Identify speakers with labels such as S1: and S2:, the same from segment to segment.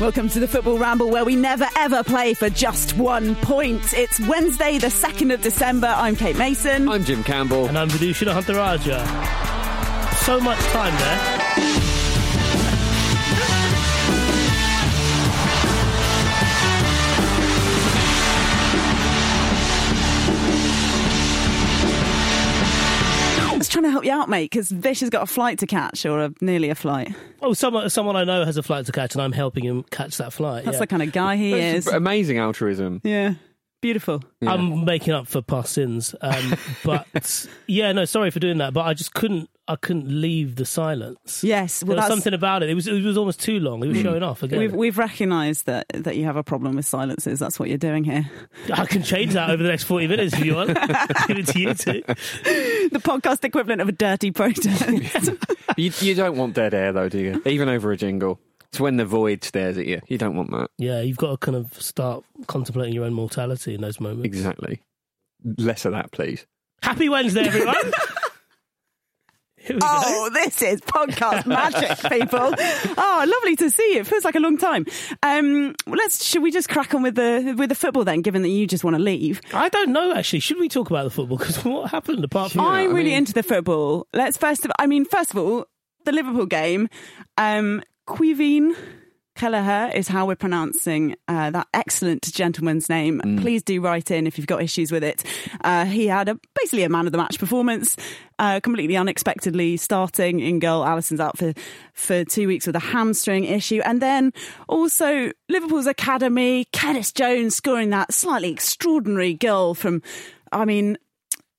S1: Welcome to the Football Ramble, where we never ever play for just one point. It's Wednesday, the 2nd of December. I'm Kate Mason.
S2: I'm Jim Campbell.
S3: And I'm Vithushan Ehantharajah. So much time there.
S1: I was trying to help you out, mate, because Vish has got a flight to catch, or a, nearly a flight.
S3: Oh, someone, someone I know has a flight to catch, and I'm helping him catch that flight.
S1: That's
S3: yeah.
S1: the kind of guy he
S2: That's
S1: is.
S2: amazing altruism.
S1: Yeah. Beautiful.
S3: I'm making up for past sins, um, but yeah, no, sorry for doing that. But I just couldn't, I couldn't leave the silence.
S1: Yes.
S3: There
S1: Well,
S3: was something about it. It was, it was almost too long. It was showing off again.
S1: we've, we've recognised that, that you have a problem with silences. That's what you're doing here.
S3: I can change that over the next 40 minutes if you want. Give it to you too.
S1: The podcast equivalent of a dirty protest.
S2: You, you don't want dead air, though, do you? Even over a jingle. It's when the void stares at you. You don't want that.
S3: Yeah, you've got to kind of start contemplating your own mortality in those moments.
S2: Exactly. Less of that, please.
S3: Happy Wednesday, everyone. Here we go.
S1: Oh, this is podcast magic, people. Oh, lovely to see you. It feels like a long time. Um, let's. Should we just crack on with the with the football then? Given that you just want to leave,
S3: I don't know actually. Should we talk about the football? Because what happened apart from
S1: I'm
S2: I
S1: really
S2: mean-
S1: into the football. Let's first. Of, I mean, first of all, the Liverpool game. Um, Caoimhín Kelleher is how we're pronouncing uh, that excellent gentleman's name. Please do write in if you've got issues with it. Uh, he had a basically a man of the match performance, uh, completely unexpectedly starting in goal. Alisson's out for for two weeks with a hamstring issue, and then also Liverpool's academy, Curtis Jones scoring that slightly extraordinary goal from. I mean,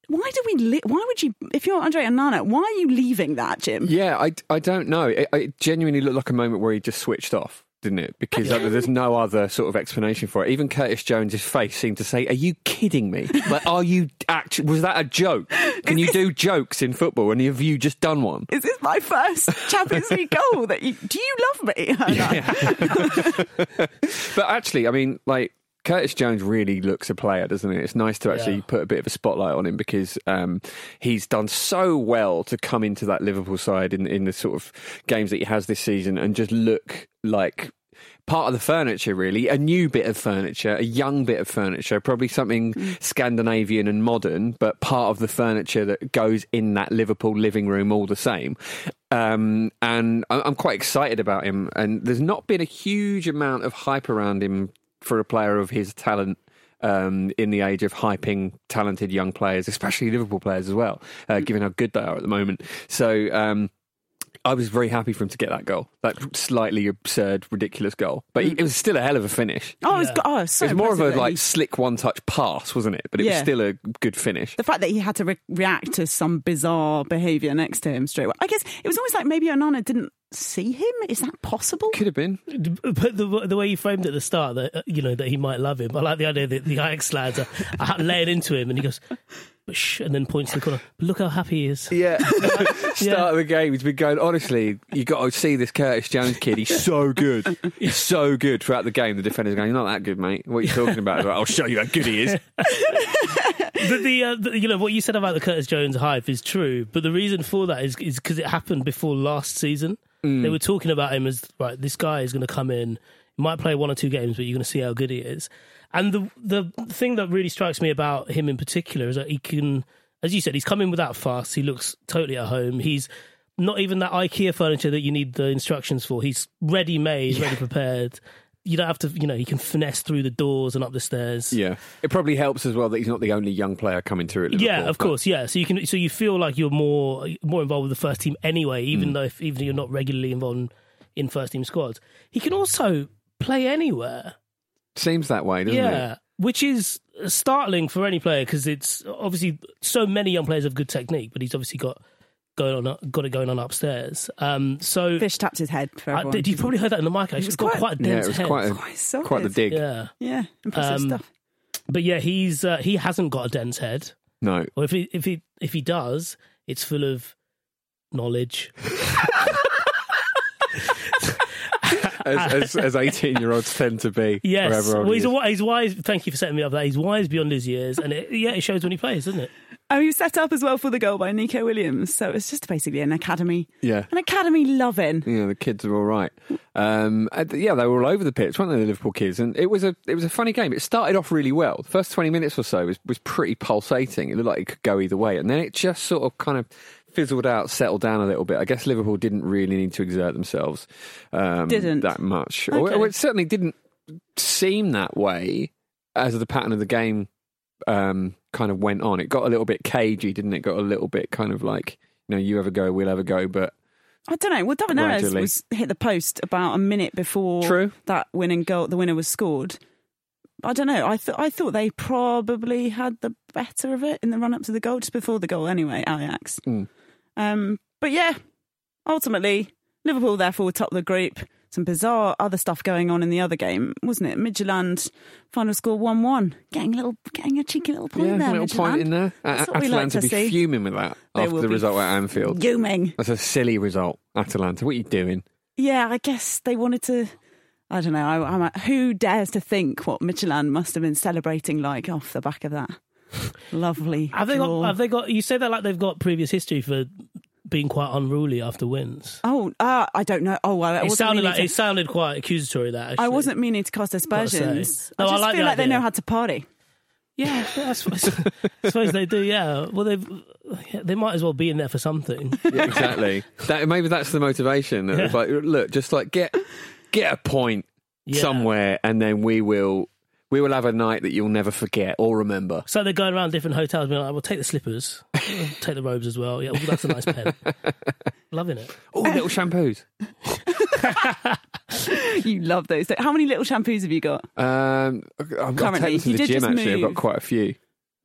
S1: why do we? Li- why would you? If you're Andre Onana, why are you leaving that, Jim?
S2: Yeah, I, I don't know. It, it genuinely looked like a moment where he just switched off, didn't it? Because like, there's no other sort of explanation for it. Even Curtis Jones's face seemed to say, "Are you kidding me? Like, are you actually? Was that a joke? Can you do jokes in football? And have you just done one?"
S1: Is this my first Champions League goal? That you do you love me?
S2: But actually, I mean, like Curtis Jones really looks a player, doesn't it? It's nice to actually
S3: Yeah.
S2: put a bit of a spotlight on him because um, he's done so well to come into that Liverpool side in in the sort of games that he has this season and just look like part of the furniture really a new bit of furniture a young bit of furniture probably something scandinavian and modern but part of the furniture that goes in that liverpool living room all the same um, and i'm quite excited about him and there's not been a huge amount of hype around him for a player of his talent um, in the age of hyping talented young players, especially Liverpool players as well, uh, given how good they are at the moment. So um, I was very happy for him to get that goal, that slightly absurd, ridiculous goal. But he, it was still a hell of a finish.
S1: oh, it's
S3: Yeah.
S1: got, oh, so
S2: it was more of a like slick one-touch pass, wasn't it? But it
S1: Yeah.
S2: was still a good finish.
S1: the fact that he had to re- react to some bizarre behaviour next to him straight away. I guess it was almost like maybe Onana didn't see him. Is that possible?
S2: Could have been.
S3: But the, the way you framed it at the start, that uh, you know that he might love him. I like the idea that the Ajax lads are, are laying into him, and he goes, but and then points to the corner. Look how happy he is.
S2: Yeah. Start of the game, he's been going, honestly, you got to see this Curtis Jones kid. He's so good. He's so good throughout the game. The defender's going, you're not that good, mate. What are you talking about? Like, I'll show you how good he is.
S3: But the, uh, the you know what you said about the Curtis Jones hype is true. But the reason for that is is because it happened before last season. They mm. were talking about him as right. This guy is going to come in, he might play one or two games, but you're going to see how good he is. And the the thing that really strikes me about him in particular is that he can, as you said, he's coming without fuss. He looks totally at home. He's not even that IKEA furniture that you need the instructions for. He's ready made, ready prepared. You don't have to, you know, he can finesse through the doors and up the stairs.
S2: Yeah. It probably helps as well that he's not the only young player coming through at Liverpool.
S3: Yeah, of
S2: but-
S3: course. Yeah, so you can, so you feel like you're more more involved with the first team anyway,
S2: Mm.
S3: even though if, even if you're not regularly involved in, in first team squads. He can also play anywhere.
S2: Seems that way, doesn't
S3: yeah,
S2: it?
S3: Yeah, which is startling for any player because it's obviously so many young players have good technique, but he's obviously got going on got it going on upstairs. Um, so
S1: Fish tapped his head. For
S3: I, you probably heard that in the mic. Actually,
S1: was
S3: he's got
S1: quite-
S3: quite a
S2: Yeah,
S3: dense
S2: it was
S3: head.
S2: quite, a,
S1: Quite
S2: quite the dig.
S3: yeah,
S1: yeah, impressive
S3: Um,
S1: stuff.
S3: but yeah, he's uh, he hasn't got a dense head.
S2: No.
S3: Or if he if he if he does, it's full of knowledge.
S2: as, as, as 18 year olds tend to be.
S3: Yes. Well, he's, a, he's wise. Thank you for setting me up. That he's wise beyond his years, and it, yeah, it shows when he plays, doesn't it?
S1: Oh, he was set up as well for the goal by Neco Williams. So it's just basically an academy,
S2: Yeah.
S1: an academy loving.
S2: Yeah, the kids are all right. Um, yeah, they were all over the pitch, weren't they, the Liverpool kids? And it was a it was a funny game. It started off really well. The first twenty minutes or so was was pretty pulsating. It looked like it could go either way, and then it just sort of kind of fizzled out, settled down a little bit. I guess Liverpool didn't really need to exert themselves um,
S1: Didn't.
S2: that much, or, or it certainly didn't seem that way as the pattern of the game um, kind of went on. It got a little bit cagey, didn't it? Got a little bit kind of like you know, you ever go, we'll ever go, but.
S1: I don't know. Well, David Neres was hit the post about a minute before
S2: True.
S1: that winning goal. The winner was scored. I don't know. I thought I thought they probably had the better of it in the run up to the goal, just before the goal. Anyway, Ajax.
S2: Mm.
S1: Um, but yeah, ultimately Liverpool therefore top the group. Some bizarre other stuff going on in the other game, wasn't it? Midtjylland final score one one, getting a little, getting a cheeky little point
S2: Yeah,
S1: there.
S2: a little point in there.
S1: That's
S2: A-
S1: what we like
S2: Atalanta
S1: to
S2: be
S1: see.
S2: fuming with that
S1: They
S2: after the result at Anfield.
S1: Fuming.
S2: That's a silly result, Atalanta. What are you doing?
S1: Yeah, I guess they wanted to. I don't know. I, I'm like, who dares to think what Michelin must have been celebrating like off the back of that lovely
S3: Have they got? Have they got? You say that like they've got previous history for being quite unruly after wins.
S1: oh, uh, I don't know. Oh, well,
S3: It sounded like
S1: to,
S3: it sounded quite accusatory. That actually.
S1: I wasn't meaning to cast aspersions.
S3: No,
S1: I
S3: I like
S1: feel
S3: the
S1: like they know how to party.
S3: Yeah, I suppose, I suppose they do. Yeah. Well, they yeah, they might as well be in there for something.
S2: Yeah, exactly. that, maybe that's the motivation. It's like, look, just like get get a point
S3: Yeah.
S2: somewhere, and then we will we will have a night that you'll never forget or remember.
S3: So they're going around different hotels, being like, "We'll take the slippers, we'll take the robes as well." Yeah, well, that's a nice pen. Loving it.
S2: Oh, little shampoos.
S1: You love those. How many little shampoos have you got?
S2: Um, I've got
S1: Currently,
S2: to
S1: you
S2: the
S1: did
S2: gym
S1: just
S2: actually. I've got
S1: move.
S2: quite a few.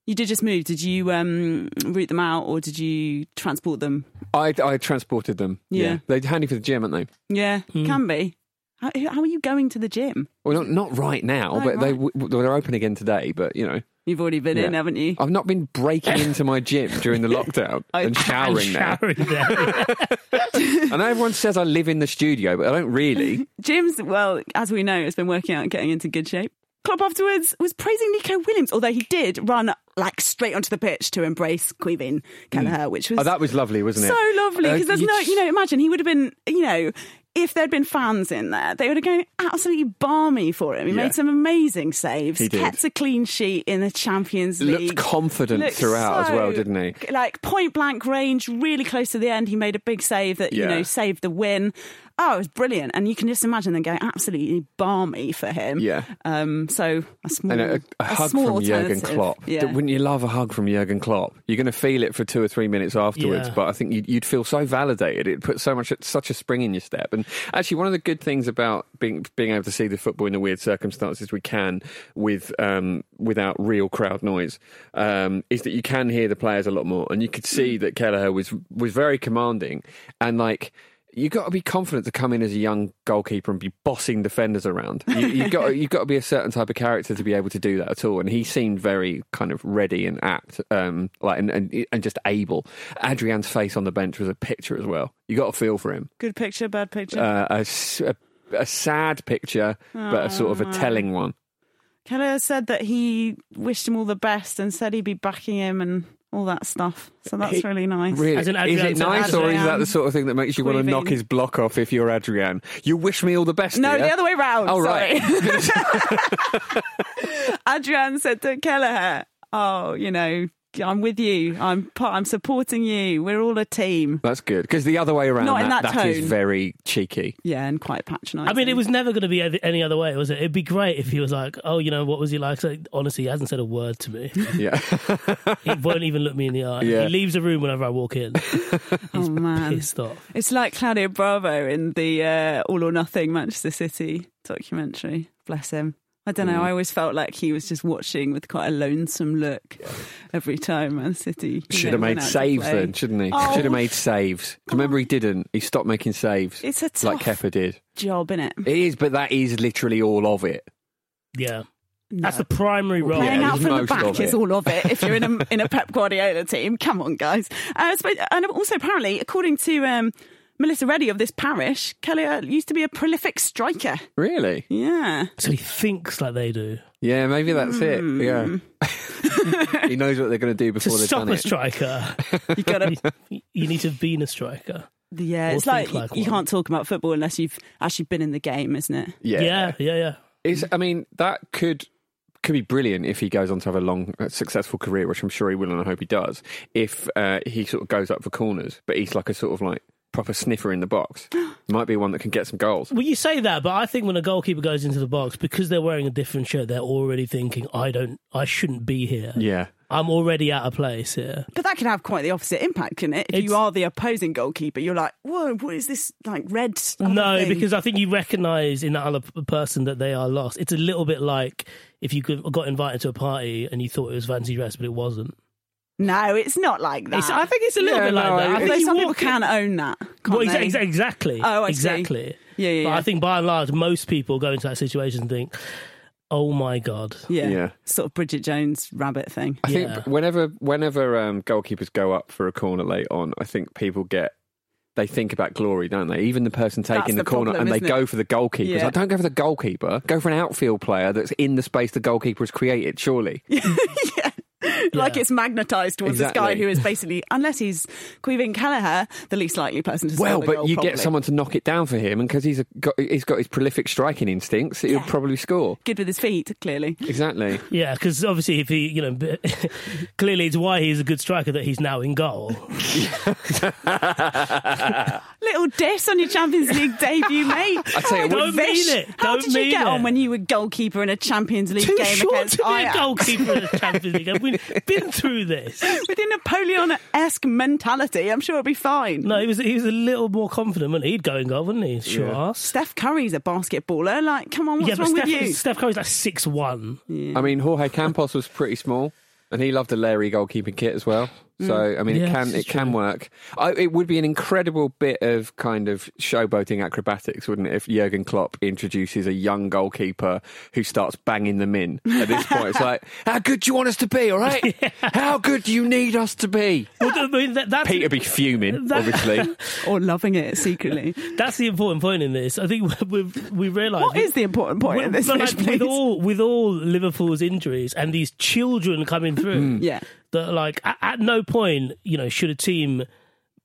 S1: You did just move. Did you um, route them out or did you transport them?
S2: I I transported them.
S1: Yeah.
S2: they're handy for the gym, aren't they?
S1: Yeah,
S3: Hmm.
S1: can be. How, how are you going to the gym?
S2: Well, not, not right now,
S1: Oh,
S2: but they
S1: right.
S2: w- they're open again today. But you know,
S1: You've already been in,
S2: Yeah.
S1: haven't you?
S2: I've not been breaking into my gym during the lockdown
S1: I-
S2: and showering there.
S3: Showering there.
S2: I know everyone says I live in the studio, but I don't really.
S1: Jim's, well, as we know, it's been working out and getting into good shape. Klopp afterwards was praising Neco Williams, although he did run like straight onto the pitch to embrace Caoimhín Kelleher, which was
S2: Oh, that was lovely, wasn't it?
S1: so lovely
S2: Uh,
S1: because there's
S2: you
S1: no,
S2: just-
S1: you know, imagine he would have been, you know, if there'd been fans in there, they would have gone absolutely balmy for him. He
S2: Yeah.
S1: made some amazing saves,
S2: He did.
S1: kept a clean sheet in the Champions League.
S2: Looked confident
S1: Looked
S2: throughout as well, didn't he?
S1: Like point blank range, really close to the end. He made a big save that, you know, saved the win. Oh, it was brilliant. And you can just imagine them going absolutely balmy for him.
S2: Yeah.
S1: Um, so a small,
S2: And a, a hug
S1: small
S2: from Jurgen
S1: alternative.
S2: Klopp.
S1: Yeah.
S2: Wouldn't you love a hug from Jurgen Klopp? You're going to feel it for two or three minutes afterwards,
S3: Yeah.
S2: but I think you'd, you'd feel so validated. It puts so much, such a spring in your step. And actually, one of the good things about being being able to see the football in the weird circumstances we can with um, without real crowd noise um, is that you can hear the players a lot more, and you could see that Kelleher was was very commanding and like. You've got to be confident to come in as a young goalkeeper and be bossing defenders around. You, you've got you've got to be a certain type of character to be able to do that at all. And he seemed very kind of ready and apt, um, like and, and and just able. Adrian's face on the bench was a picture as well. You got to feel for him.
S1: Good picture, bad picture.
S2: Uh, a, a- a sad picture, but a sort of a telling one.
S1: Kelleher said that he wished him all the best and said he'd be backing him and all that stuff. So that's
S2: He-
S1: really nice.
S2: Really,
S3: As in
S2: is it
S3: said,
S2: nice, or is that the sort of thing that makes you want to knock his block off if you're Adrian? You wish me all the best.
S1: No,
S2: do ya?
S1: the other way round.
S2: Oh,
S1: sorry.
S2: right.
S1: Adrian said to Kelleher, "Oh, you know, I'm with you. I'm I'm supporting you. We're all a team."
S2: That's good because the other way around,
S1: Not in that
S2: that is
S1: tone.
S2: very cheeky.
S1: Yeah, and quite patronising.
S3: I mean, it was never going to be any- any other way, was it? It'd be great if he was like, "Oh, you know, what was he like?" So, honestly, he hasn't said a word to me.
S2: Yeah.
S3: He won't even look me in the eye.
S2: Yeah.
S3: He leaves the room whenever I walk in.
S1: Oh man,
S3: Pissed off.
S1: it's like Claudio Bravo in the uh, All or Nothing Manchester City documentary. Bless him. I don't know. I always felt like he was just watching with quite a lonesome look every time Man City you
S2: Should
S1: know,
S2: have made saves then, shouldn't he?
S1: Oh.
S2: Should have made saves. Remember, he didn't. He stopped making saves
S1: It's a
S2: like
S1: tough
S2: Kepa did.
S1: job, innit?
S2: It is, but that is literally all of it.
S3: Yeah.
S1: No.
S3: That's the primary role.
S1: Playing
S2: Yeah,
S1: out from the
S2: most
S1: back is all of it. If you're in a in a Pep Guardiola team, come on, guys. Uh, and also, apparently, according to um, Melissa Reddy of this parish, Kelleher used to be a prolific striker.
S2: Really?
S1: Yeah.
S3: So he thinks like they do.
S2: Yeah, maybe that's it. Yeah. he knows what they're going to do
S3: To
S2: before they've
S3: stop
S2: done
S3: a
S2: it.
S3: striker,
S1: You gotta
S3: you, you need to have been a striker.
S1: Yeah,
S3: Or
S1: it's like,
S3: think like
S1: you
S3: one.
S1: can't talk about football unless you've actually been in the game, isn't it?
S2: Yeah.
S3: Yeah, yeah, yeah.
S2: It's, I mean, that could could be brilliant if he goes on to have a long, uh, successful career, which I'm sure he will, and I hope he does. If uh, he sort of goes up for corners, but he's like a sort of like proper sniffer in the box, might be one that can get some goals.
S3: Well, you say that, but I think when a goalkeeper goes into the box because they're wearing a different shirt, they're already thinking, "I don't, I shouldn't be here.
S2: Yeah,
S3: I'm already out of place here."
S1: But that can have quite the opposite impact, can it? If
S3: It's-
S1: you are the opposing goalkeeper, you're like, whoa, what is this like red?
S3: No,
S1: thing?
S3: because I think you recognise in that other person that they are lost. It's a little bit like if you got invited to a party and you thought it was fancy dress, but it wasn't.
S1: No, it's not like that.
S3: It's, I think it's a little
S2: Yeah,
S3: bit like
S2: no,
S3: that. I
S2: I-
S3: think you
S1: some people can own that. Can't
S3: Well, exa- exa- exactly.
S1: Oh, I see.
S3: exactly.
S1: Yeah, yeah,
S3: But
S1: yeah.
S3: I think by and large, most people go into that situation and think, "Oh my god."
S1: yeah.
S2: Yeah.
S1: sort of Bridget Jones rabbit thing.
S2: I
S3: Yeah.
S2: think whenever whenever um, goalkeepers go up for a corner late on, I think people get. They think about glory, don't they? Even the person taking
S1: That's
S2: the,
S1: the
S2: corner,
S1: problem,
S2: and they
S1: isn't
S2: go
S1: it?
S2: for the goalkeeper. It's
S1: Yeah.
S2: like, don't go for the goalkeeper. Go for an outfield player that's in the space the goalkeeper has created. Surely,
S1: Like it's magnetised towards this guy who is basically, unless he's Caoimhín Kelleher, the least likely person to score
S2: well,
S1: the
S2: but
S1: goal,
S2: you
S1: probably.
S2: get someone to knock it down for him, and because he's a, got, he's got his prolific striking instincts, he'll
S1: Yeah.
S2: probably score.
S1: good with his feet, clearly.
S2: Exactly.
S3: Yeah, because obviously, if he, you know, clearly it's why he's a good striker that he's now in goal.
S1: Little diss on your Champions League debut, mate.
S2: I tell you,
S3: Don't
S2: what,
S3: mean it.
S1: How
S3: Don't
S1: did you get
S3: it.
S1: on when you were goalkeeper in a Champions League
S3: Too
S1: game
S3: short
S1: against
S3: to be a goalkeeper in the Champions League. We've been through this.
S1: With a Napoleon-esque mentality, I'm sure it'll be fine.
S3: No, he was he was a little more confident when he'd go in goal, wouldn't he? Sure
S2: Yeah.
S3: ass.
S1: Steph Curry's a basketballer. Like, come on, what's
S3: yeah,
S1: wrong
S3: Steph,
S1: with you?
S3: Steph Curry's like six one.
S2: I mean, Jorge Campos was pretty small, and he loved a Larry goalkeeping kit as well. So mm. I mean, it can it
S3: it's
S2: can
S3: true.
S2: work. I, it would be an incredible bit of kind of showboating acrobatics, wouldn't it? If Jurgen Klopp introduces a young goalkeeper who starts banging them in. At this point, it's like, how good do you want us to be? All right, how good do you need us to be?
S3: Well, I mean, that, that's
S2: Peter be fuming,
S3: That-
S2: obviously.
S1: Or loving it secretly.
S3: that's the important point in this. I think we we realise
S1: What is the important point in this,
S3: like,
S1: please?
S3: with all with all Liverpool's injuries and these children coming through, mm.
S1: Yeah.
S3: That like at, at no point you know should a team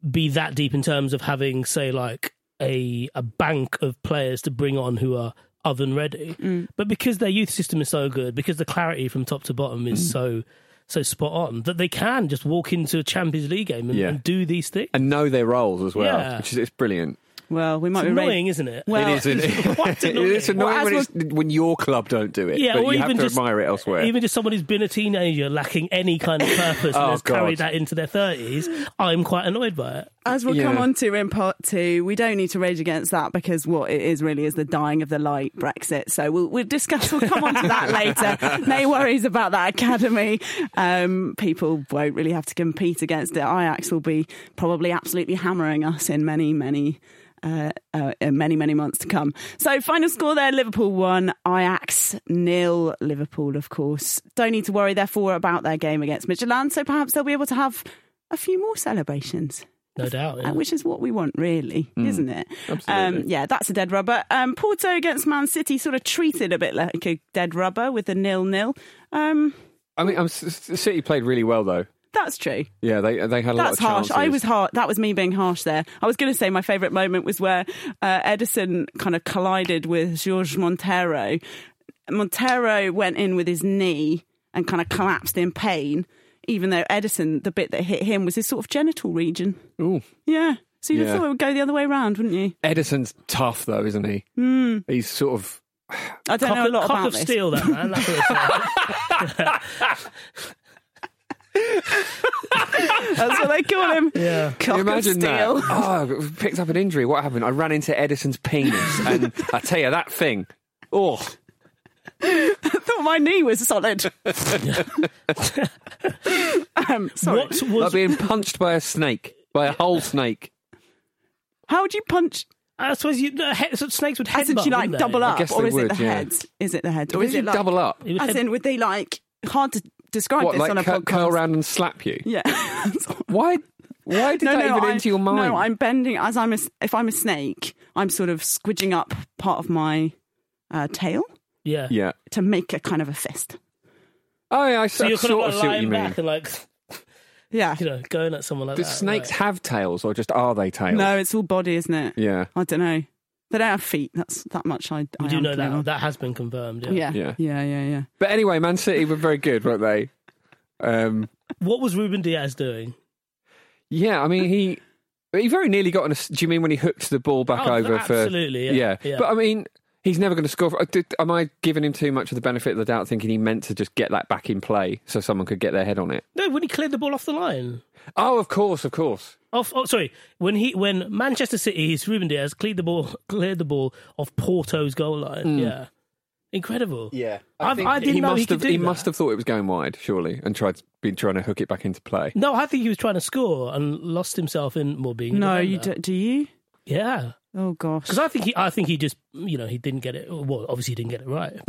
S3: be that deep in terms of having say like a a bank of players to bring on who are oven ready,
S1: Mm.
S3: but because their youth system is so good, because the clarity from top to bottom is
S1: Mm.
S3: so so spot on that they can just walk into a Champions League game and,
S2: Yeah.
S3: and do these things.
S2: And know their roles as well,
S3: Yeah.
S2: which is it's brilliant.
S1: Well, we might
S3: It's
S1: be ready.
S3: annoying, isn't it?
S1: Well,
S2: it is. Isn't it?
S3: Quite
S2: it is
S3: annoying.
S2: annoying
S1: Well,
S2: when, it's, when your club don't do it.
S3: Yeah,
S2: but
S3: or
S2: you have
S3: even
S2: to
S3: just-
S2: admire it elsewhere.
S3: Even just someone who's been a teenager lacking any kind of purpose
S2: Oh,
S3: and has
S2: God.
S3: carried that into their 30s, I'm quite annoyed by it.
S1: As we'll come on to in part two, we don't need to rage against that because what it is really is the dying of the light Brexit. So we'll, we'll discuss, we'll come on to that later. No worries about that academy. Um, people won't really have to compete against it. Ajax will be probably absolutely hammering us in many, many. Uh, uh, many, many months to come. So, final score there Liverpool 1, Ajax nil. Liverpool, of course, don't need to worry, therefore, about their game against Midtjylland. So, perhaps they'll be able to have a few more celebrations
S3: No doubt. yeah.
S1: uh, which is what we want, really, isn't it?
S2: Absolutely.
S1: Um, yeah, that's a dead rubber. Um, Porto against Man City sort of treated a bit like a dead rubber with a nil nil. Um,
S2: I mean, I'm, City played really well though.
S1: That's true.
S2: Yeah, they they had a
S1: That's
S2: lot of That's
S1: harsh.
S2: chances.
S1: I was hard. That was me being harsh there. I was going to say my favourite moment was where uh, Ederson kind of collided with George Montero. Montero went in with his knee and kind of collapsed in pain, even though Ederson, the bit that hit him was his sort of genital region.
S2: Ooh.
S1: Yeah. So you'd
S2: Yeah.
S1: thought it would go the other way around, wouldn't you?
S2: Ederson's tough though, isn't he?
S1: Hmm.
S2: He's sort of.
S1: I don't
S3: cock,
S1: know a lot
S3: cock
S1: about
S3: of
S1: this.
S3: steel, that man. That's what
S1: they call him.
S3: Yeah.
S1: Cock
S2: Can you imagine
S1: of steel.
S2: that? Oh, picked up an injury. What happened? I ran into Ederson's penis, and I tell you that thing. Oh,
S1: I thought my knee was solid. um, sorry.
S3: What
S2: like being punched by a snake, by a whole snake.
S1: How would you punch?
S3: I suppose you, uh, he, so snakes would headbutt.
S1: As in, you like double up,
S2: guess
S1: or
S2: they
S1: is
S2: would,
S1: it the
S2: yeah.
S1: head? Is it the head, or
S2: Or
S1: is it like
S2: double up?
S1: As in, would they like hard to describe
S2: What,
S1: this
S2: like
S1: on a
S2: cur-
S1: podcast?
S2: curl around and slap you?
S1: Yeah.
S2: Why? Why did that even
S1: I-
S2: enter your mind?
S1: No, I'm bending as I'm a, s- if I'm a snake, I'm sort of squidging up part of my uh, tail
S3: Yeah.
S2: yeah.
S1: to make a kind of a fist.
S2: Oh, yeah, I
S3: So
S2: sort
S3: you're kind of
S2: of
S3: like
S2: see what you
S3: lying
S2: mean.
S3: back and like
S1: Yeah.
S3: you know going at someone like
S2: Do
S3: that.
S2: snakes
S3: right.
S2: have tails or just are they tails?
S1: No, it's all body, isn't it?
S2: Yeah.
S1: I don't know. They don't have feet. That's that much. I, I
S3: We do know that
S1: on.
S3: that has been confirmed. Yeah.
S1: Yeah.
S2: Yeah.
S1: yeah, yeah, yeah,
S2: But anyway, Man City were very good, weren't they? Um,
S3: What was Ruben Dias doing?
S2: yeah, I mean, he he very nearly got on a. s- Do you mean when he hooked the ball back
S3: Oh,
S2: over
S3: absolutely,
S2: for.
S3: yeah, yeah.
S2: But I mean, he's never going to score. For, uh, did, am I giving him too much of the benefit of the doubt, thinking he meant to just get that back in play so someone could get their head on it?
S3: No, when he cleared the ball off the line.
S2: Oh, of course, of course.
S3: Off, oh, sorry. When he when Manchester City's Ruben Dias cleared the ball cleared the ball off Porto's goal line. Hmm. Yeah, incredible.
S2: Yeah,
S3: I've- I didn't
S2: he
S3: know he
S2: must
S3: could
S2: have.
S3: do
S2: he
S3: that.
S2: must have thought it was going wide, surely, and tried been trying to hook it back into play.
S3: No, I think he was trying to score and lost himself in more being.
S1: No, you
S3: defender.
S1: do, do you?
S3: Yeah,
S1: Oh gosh.
S3: because I think he I think he just you know he didn't get it. Well, obviously he didn't get it right.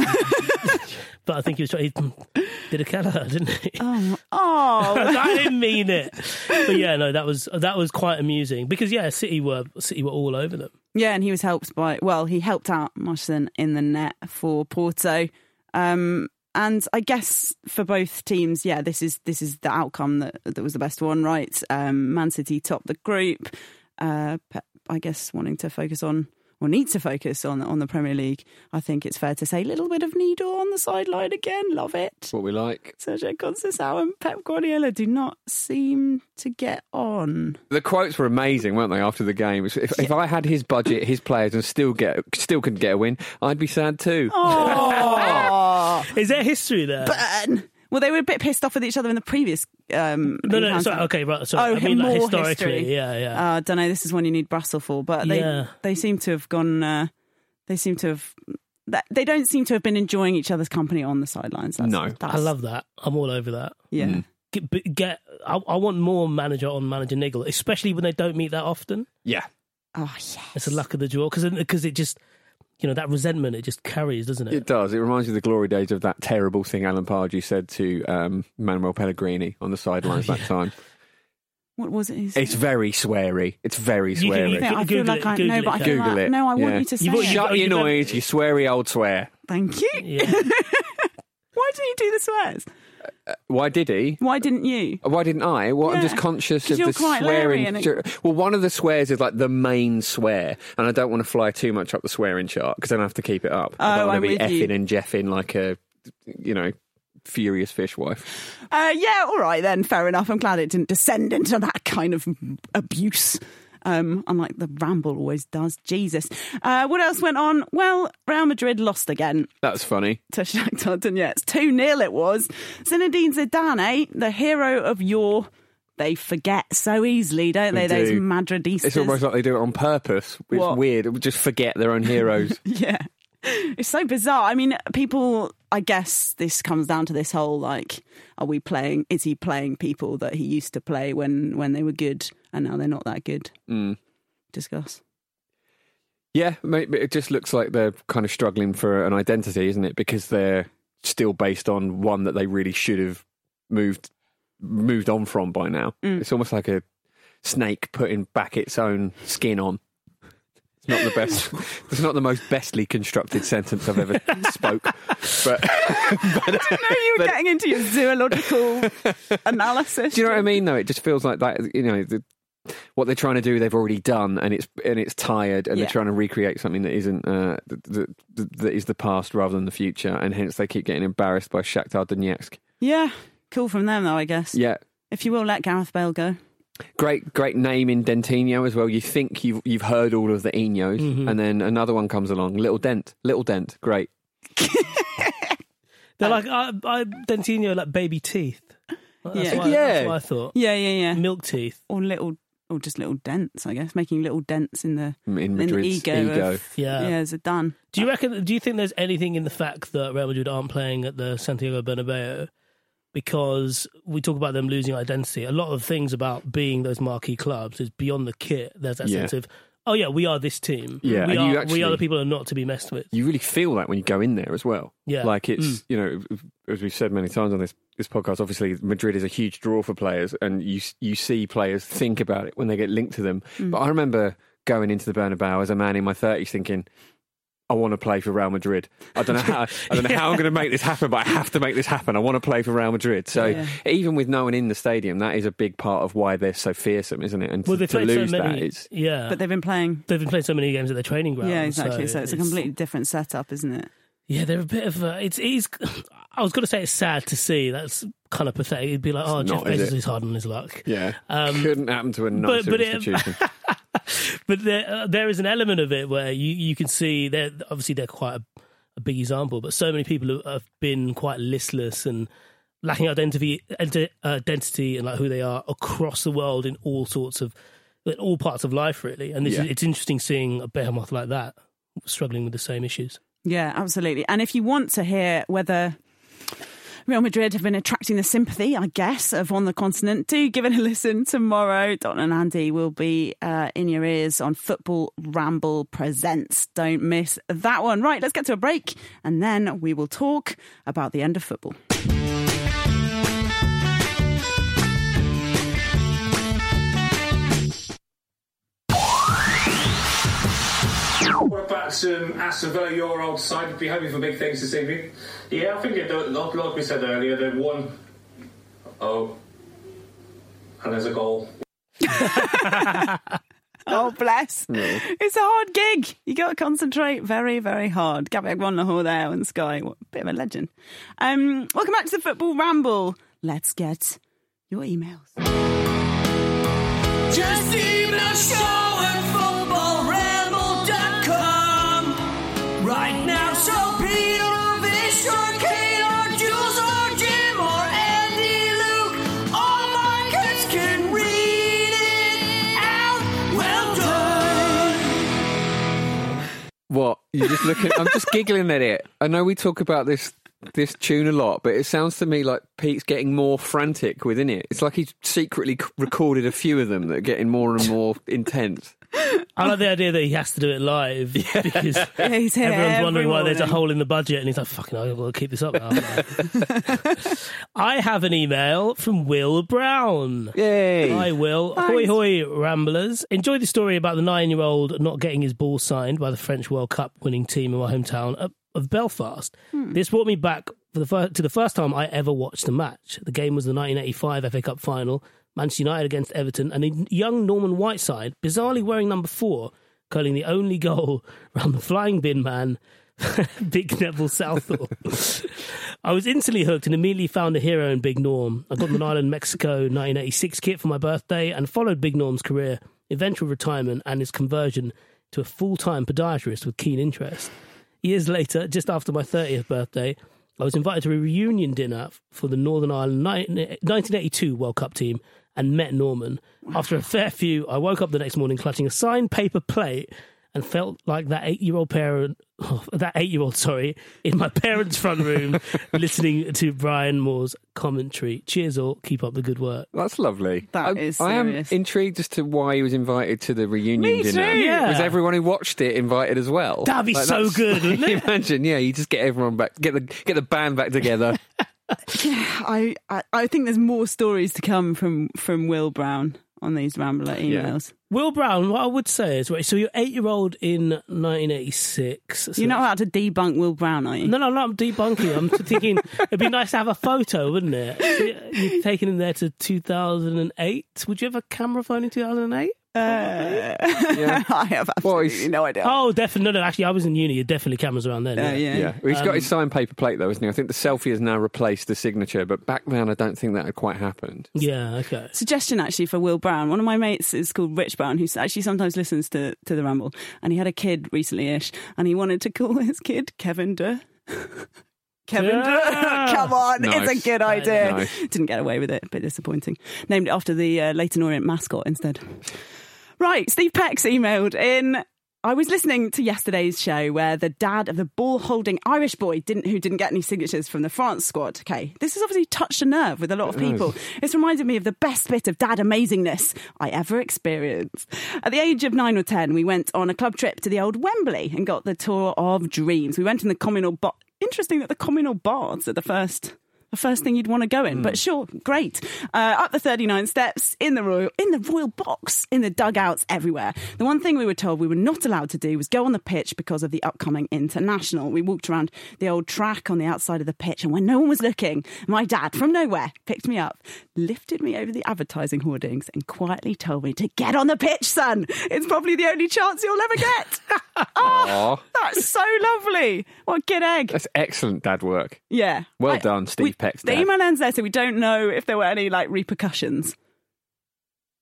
S3: but I think he was trying. He did a Kelleher, didn't he?
S1: Oh, oh.
S3: I didn't mean it. But yeah, no, that was that was quite amusing because yeah, City were City were all over them.
S1: yeah, and he was helped by. Well, he helped out Marchesín in the net for Porto. Um, and I guess for both teams, yeah, this is this is the outcome that that was the best one, right? Um, Man City top the group. Uh, Pep, I guess wanting to focus on or need to focus on on the Premier League. I think it's fair to say a little bit of Nido on the sideline again. Love it.
S2: That's what we like.
S1: Sergio Conceição and Pep Guardiola do not seem to get on.
S2: The quotes were amazing, weren't they? After the game, if, if I had his budget, his players, and still get still couldn't get a win, I'd be sad too.
S1: Oh,
S3: Is there history there?
S1: burn. Well, they were a bit pissed off with each other in the previous. Um,
S3: no, no,
S1: encounter.
S3: sorry, okay, right. Sorry,
S1: Oh,
S3: I mean like
S1: more
S3: historically,
S1: history.
S3: yeah, yeah.
S1: I Uh, don't know. This is one you need Brussels for, but they
S3: Yeah.
S1: they seem to have gone. Uh, they seem to have. that- They don't seem to have been enjoying each other's company on the sidelines. That's,
S2: No.
S1: that's,
S3: I love that. I'm all over that.
S1: Yeah,
S3: Get, get I, I want more manager on manager niggle, especially when they don't meet that often.
S2: Yeah,
S1: oh yes.
S3: It's a luck of the draw because because it just you know that resentment it just carries, doesn't it?
S2: it does. It reminds you of the glory days of that terrible thing Alan Pardew said to um, Manuel Pellegrini on the sidelines that time.
S1: What was it? His-
S2: It's very sweary. It's very
S3: You can-
S2: sweary.
S3: you
S1: Yeah, I feel like
S3: it,
S1: I
S3: Google
S1: know, but I
S3: Kat.
S1: feel
S2: Google
S1: like,
S2: it.
S1: no, I want
S2: Yeah.
S1: you to say
S3: You've got-
S1: it.
S2: Shut
S3: got-
S2: your noise, you sweary old swear.
S1: Thank you.
S3: Yeah.
S1: Why didn't you do the swears?
S2: Why did he?
S1: Why didn't you?
S2: Why didn't I? Well, I'm
S1: Yeah,
S2: just conscious
S1: 'cause
S2: of
S1: you're
S2: the
S1: quite
S2: swearing.
S1: and it-
S2: Well, one of the swears is like the main swear, and I don't want to fly too much up the swearing chart because then I have to keep it up. I
S1: Oh,
S2: don't want
S1: I'm
S2: to be
S1: with you.
S2: effing and jeffing like a, you know, furious fishwife.
S1: Uh, yeah, all right then. Fair enough. I'm glad it didn't descend into that kind of abuse. Um, unlike the ramble always does. Jesus. Uh, what else went on? Well, Real Madrid lost again
S2: That's funny.
S1: to Shakhtar Donetsk. 2 0 it was. Zinedine Zidane, the hero of your. They forget so easily, don't they?
S2: They
S1: Those
S2: do.
S1: Madridistas.
S2: It's almost like they do it on purpose. It's
S1: What?
S2: weird. It would just forget their own heroes.
S1: Yeah. It's so bizarre. I mean, people, I guess this comes down to this whole like, are we playing, is he playing people that he used to play when, when they were good and now they're not that good?
S2: Mm.
S1: Discuss.
S2: Yeah, maybe it just looks like they're kind of struggling for an identity, isn't it? Because they're still based on one that they really should have moved moved on from by now.
S1: Mm.
S2: It's almost like a snake putting back its own skin on. It's not the best. it's not the most bestly constructed sentence I've ever spoke. But, but
S1: know. you were getting into your zoological analysis.
S2: do you know what I mean? Though it just feels like that. You know, the, what they're trying to do, they've already done, and it's and it's tired, and
S1: Yeah.
S2: they're trying to recreate something that isn't uh, that, that, that is the past rather than the future, and hence they keep getting embarrassed by Shakhtar Donetsk.
S1: Yeah, cool from them though, I guess.
S2: Yeah,
S1: If you will let Gareth Bale go.
S2: great great name in Dentinho as well. You think you've you've heard all of the Enos,
S3: Mhm.
S2: and then another one comes along, Little Dent, Little Dent, great.
S3: They're like I, I Dentinho like baby teeth. That's
S1: Yeah.
S3: what I,
S2: Yeah.
S3: that's what I thought.
S1: Yeah, yeah, yeah.
S3: Milk teeth.
S1: Or little, or just little dents, I guess, making little dents in the,
S2: In
S1: in the ego.
S2: ego.
S1: Of,
S3: Yeah.
S1: yeah, Zidane.
S3: Do you reckon? Do you think there's anything in the fact that Real Madrid aren't playing at the Santiago Bernabeu because we talk about them losing identity? A lot of things about being those marquee clubs is beyond the kit. There's that
S2: Yeah.
S3: sense of, oh yeah, we are this team.
S2: Yeah,
S3: we are.
S2: you
S3: we are the people who are not to be messed with.
S2: you really feel that when you go in there as well.
S3: Yeah.
S2: Like it's,
S3: Mm.
S2: you know, as we've said many times on this, this podcast, obviously Madrid is a huge draw for players, and you you see players think about it when they get linked to them.
S1: Mm.
S2: But I remember going into the Bernabeu as a man in my thirties, thinking. I want to play for Real Madrid. I don't know how. I don't know how I'm going to make this happen, but I have to make this happen. I want to play for Real Madrid. So
S1: Yeah.
S2: even with no one in the stadium, that is a big part of why they're so fearsome, isn't it? And
S3: Well,
S2: to, to lose
S3: so
S2: that
S3: many.
S2: is
S3: yeah,
S1: But they've been playing.
S3: they've been playing so many games at their training ground.
S1: Yeah, exactly. So, it's, a completely different setup, isn't it?
S3: Yeah, they're a bit of a. It's. it's I was going to say it's sad to see. That's kind of pathetic. It'd be like, oh, Jeff
S2: not, is
S3: Bezos
S2: it?
S3: is hard on his luck.
S2: yeah,
S3: Um,
S2: couldn't happen to a nicer
S3: but it-
S2: institution.
S3: But there, uh, there is an element of it where you, you can see they're obviously they're quite a, a big example, but so many people have, have been quite listless and lacking identity, identi- identity and like who they are across the world in all sorts of in all parts of life, really. And this
S2: Yeah.
S3: is, it's interesting seeing a behemoth like that struggling with the same issues.
S1: Yeah, absolutely. And if you want to hear whether Real Madrid have been attracting the sympathy, I guess, of on the continent, do give it a listen tomorrow. Don and Andy will be uh, in your ears on Football Ramble Presents. Don't miss that one. Right, let's get to a break and then we will talk about the end of football.
S4: What about um, Aston Villa, your old side? Be hoping for big things this evening.
S5: Yeah, I think it, like, like we said earlier, they've won. Oh, and there's a goal.
S1: Oh, bless. It's a hard gig. You got to concentrate very, very hard. Gabriel Wan there on Sky. What a bit of a legend. Um, welcome back to the Football Ramble. Let's get your emails.
S6: Just email show
S2: You're just looking. I'm just giggling at it. I know we talk about this this tune a lot, but it sounds to me like Pete's getting more frantic within it. It's like he's secretly recorded a few of them that are getting more and more intense.
S3: I like the idea that he has to do it live because
S1: He's here
S3: everyone's wondering
S1: every
S3: why there's a hole in the budget, and he's like, "Fucking, I've got to keep this up." Now, I? Have an email from Will Brown.
S2: Yay!
S3: Hi, Will. Hoi, hoi, Ramblers. Enjoy the story about the nine year old not getting his ball signed by the French World Cup winning team in my hometown of- Belfast. This brought me back for the first, to the first time I ever watched a match. The game was the 1985 FA Cup final, Manchester United against Everton, and a young Norman Whiteside, bizarrely wearing number four, curling the only goal around the flying bin man. Big Neville Southall. I was instantly hooked and immediately found a hero in Big Norm. I got an Island Mexico 1986 kit for my birthday and followed Big Norm's career, eventual retirement, and his conversion to a full time podiatrist with keen interest. Years later, just after my 30th birthday, I was invited to a reunion dinner for the Northern Ireland 1982 World Cup team and met Norman. After a fair few, I woke up the next morning clutching a signed paper plate and felt like that eight-year-old parent, oh, that eight-year-old, sorry, in my parents' front room, listening to Brian Moore's commentary. Cheers, all. Keep up the good work.
S2: That's lovely.
S1: That
S2: I,
S1: is
S2: I am intrigued as to why he was invited to the reunion
S1: Me
S2: dinner.
S1: too.
S3: Yeah.
S2: Was everyone who watched it invited as well?
S3: That'd be so
S2: that's-
S3: good, wouldn't it?
S2: Imagine, yeah, you just get everyone back, get the get the band back together.
S1: I, I, I think there's more stories to come from, from Will Brown on these Rambler emails.
S3: Will Brown, what I would say is, right, so you're eight-year-old in 1986. so
S1: You're not allowed to debunk Will Brown, are you?
S3: No, no, no, I'm debunking. I'm thinking it'd be nice to have a photo, wouldn't it? You've taken him there to 2008. Would you have a camera phone in 2008?
S1: Uh,
S2: Yeah.
S1: I have
S2: Well,
S1: absolutely
S2: he's-
S1: no idea.
S3: Oh, definitely. No, no, actually, I was in uni. You're definitely cameras around then.
S1: Uh,
S3: yeah.
S1: yeah.
S2: Yeah, well, he's got his signed paper plate though, isn't he? I think the selfie has now replaced the signature, but back then I don't think that had quite happened.
S3: Yeah, okay.
S1: Suggestion actually for Will Brown. One of my mates is called Rich Brown, who actually sometimes listens to, to the Ramble, and he had a kid recently ish, and he wanted to call his kid Kevin De. Kevin
S3: Yeah.
S1: Come on, it's a good idea.
S2: Nice.
S1: Didn't get away with it, a bit disappointing. Named it after the uh, Leyton Orient mascot instead. Right, Steve Peck's emailed in. I was listening to yesterday's show where the dad of the ball holding Irish boy didn't who didn't get any signatures from the France squad. Okay. This has obviously touched a nerve with a lot of people. It's reminded me of the best bit of dad amazingness I ever experienced. At the age of nine or ten, we went on a club trip to the old Wembley and got the tour of dreams. We went in the communal bar. Interesting that the communal baths are the first the first thing you'd want to go in. But sure, great. Uh, up the 39 steps in the royal in the royal box, in the dugouts, everywhere. The one thing we were told we were not allowed to do was go on the pitch because of the upcoming international. We walked around the old track on the outside of the pitch, and when no one was looking, my dad from nowhere picked me up, lifted me over the advertising hoardings, and quietly told me to get on the pitch, son. It's probably the only chance you'll ever get.
S2: Aw,
S1: That's so lovely. What a good egg.
S2: that's excellent dad work.
S1: Yeah.
S2: Well
S1: I-
S2: done, Steve
S1: The email ends there, so we don't know if there were any like repercussions.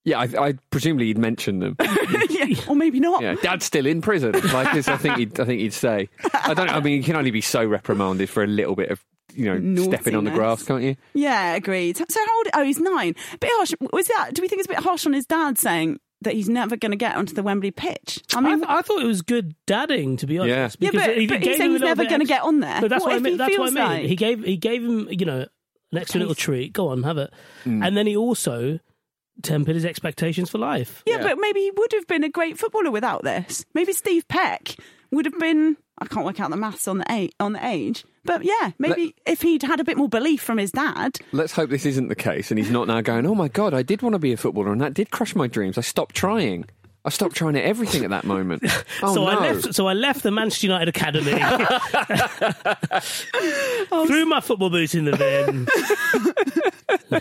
S2: Yeah, I, I presumably he'd mention them.
S1: yeah. Or maybe not.
S2: Yeah, Dad's still in prison. Like this, I think he'd, I think he'd say. I don't. I mean, you can only be so reprimanded for a little bit of you know stepping on the grass, can't you?
S1: Yeah, agreed. So how old? Oh, he's nine. bit harsh. Was that? Do we think it's a bit harsh on his dad saying that he's never going to get onto the Wembley pitch? I
S3: I,
S1: mean,
S3: th- I thought it was good dadding, to be honest.
S1: Yeah,
S3: because
S1: but-
S3: he
S1: but
S3: gave
S1: he's
S3: him
S1: saying he's never gonna
S3: extra-
S1: get on there.
S3: But that's
S1: What
S3: what, I
S1: if
S3: mean.
S1: he
S3: That's what I
S1: feels
S3: mean.
S1: like-
S3: He gave he gave him, you know, an extra little
S1: Taste.
S3: treat. Go on, have it.
S2: Mm.
S3: And then he also tempered his expectations for life.
S1: yeah, but maybe he would have been a great footballer without this. Maybe Steve Peck would have been. I can't work out the maths on the age, on the age, but yeah, maybe if he'd had a bit more belief from his dad.
S2: Let's hope this isn't the case, and he's not now going. Oh my god, I did want to be a footballer, and that did crush my dreams. I stopped trying. I stopped trying at everything at that moment. Oh
S3: so
S2: no!
S3: I left. So I left the Manchester United academy, oh, threw my football boots in the bin.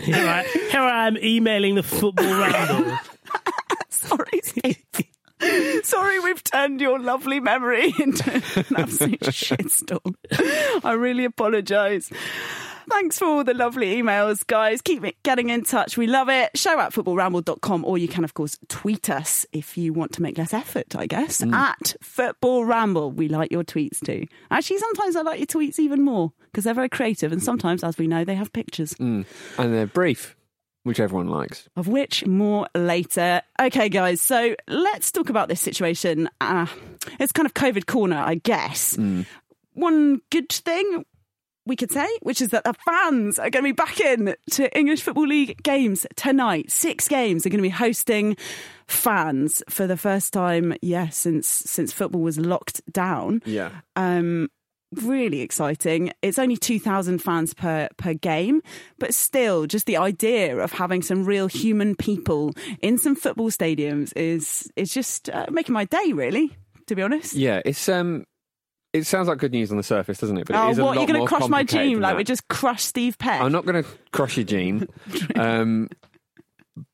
S3: Here, I, am emailing the football ramble.
S1: Sorry, Steve. Sorry, we've turned your lovely memory into an absolute shitstorm. I really apologise. Thanks for all the lovely emails, guys. Keep getting in touch. We love it. Show at footballramble.com, or you can, of course, tweet us if you want to make less effort, I guess, mm. at Football Ramble. We like your tweets too. Actually, sometimes I like your tweets even more because they're very creative, and sometimes, as we know, they have pictures. Mm.
S2: and they're brief, which everyone likes.
S1: of which more later. Okay, guys, so let's talk about this situation. Uh, it's kind of COVID corner, I guess. Mm. One good thing we could say, which is that the fans are going to be back in to English Football League games tonight. Six games are going to be hosting fans for the first time, yes, since since football was locked down
S2: Yeah.
S1: um, really exciting. It's only 2,000 fans per, per game, but still, just the idea of having some real human people in some football stadiums is, is just uh, making my day, really, to be honest.
S2: Yeah, it's um, it sounds like good news on the surface, doesn't it? But it
S1: oh,
S2: is a
S1: what? You're going to crush my dream like we just crushed Steve Peck?
S2: I'm not going to crush your gene, um,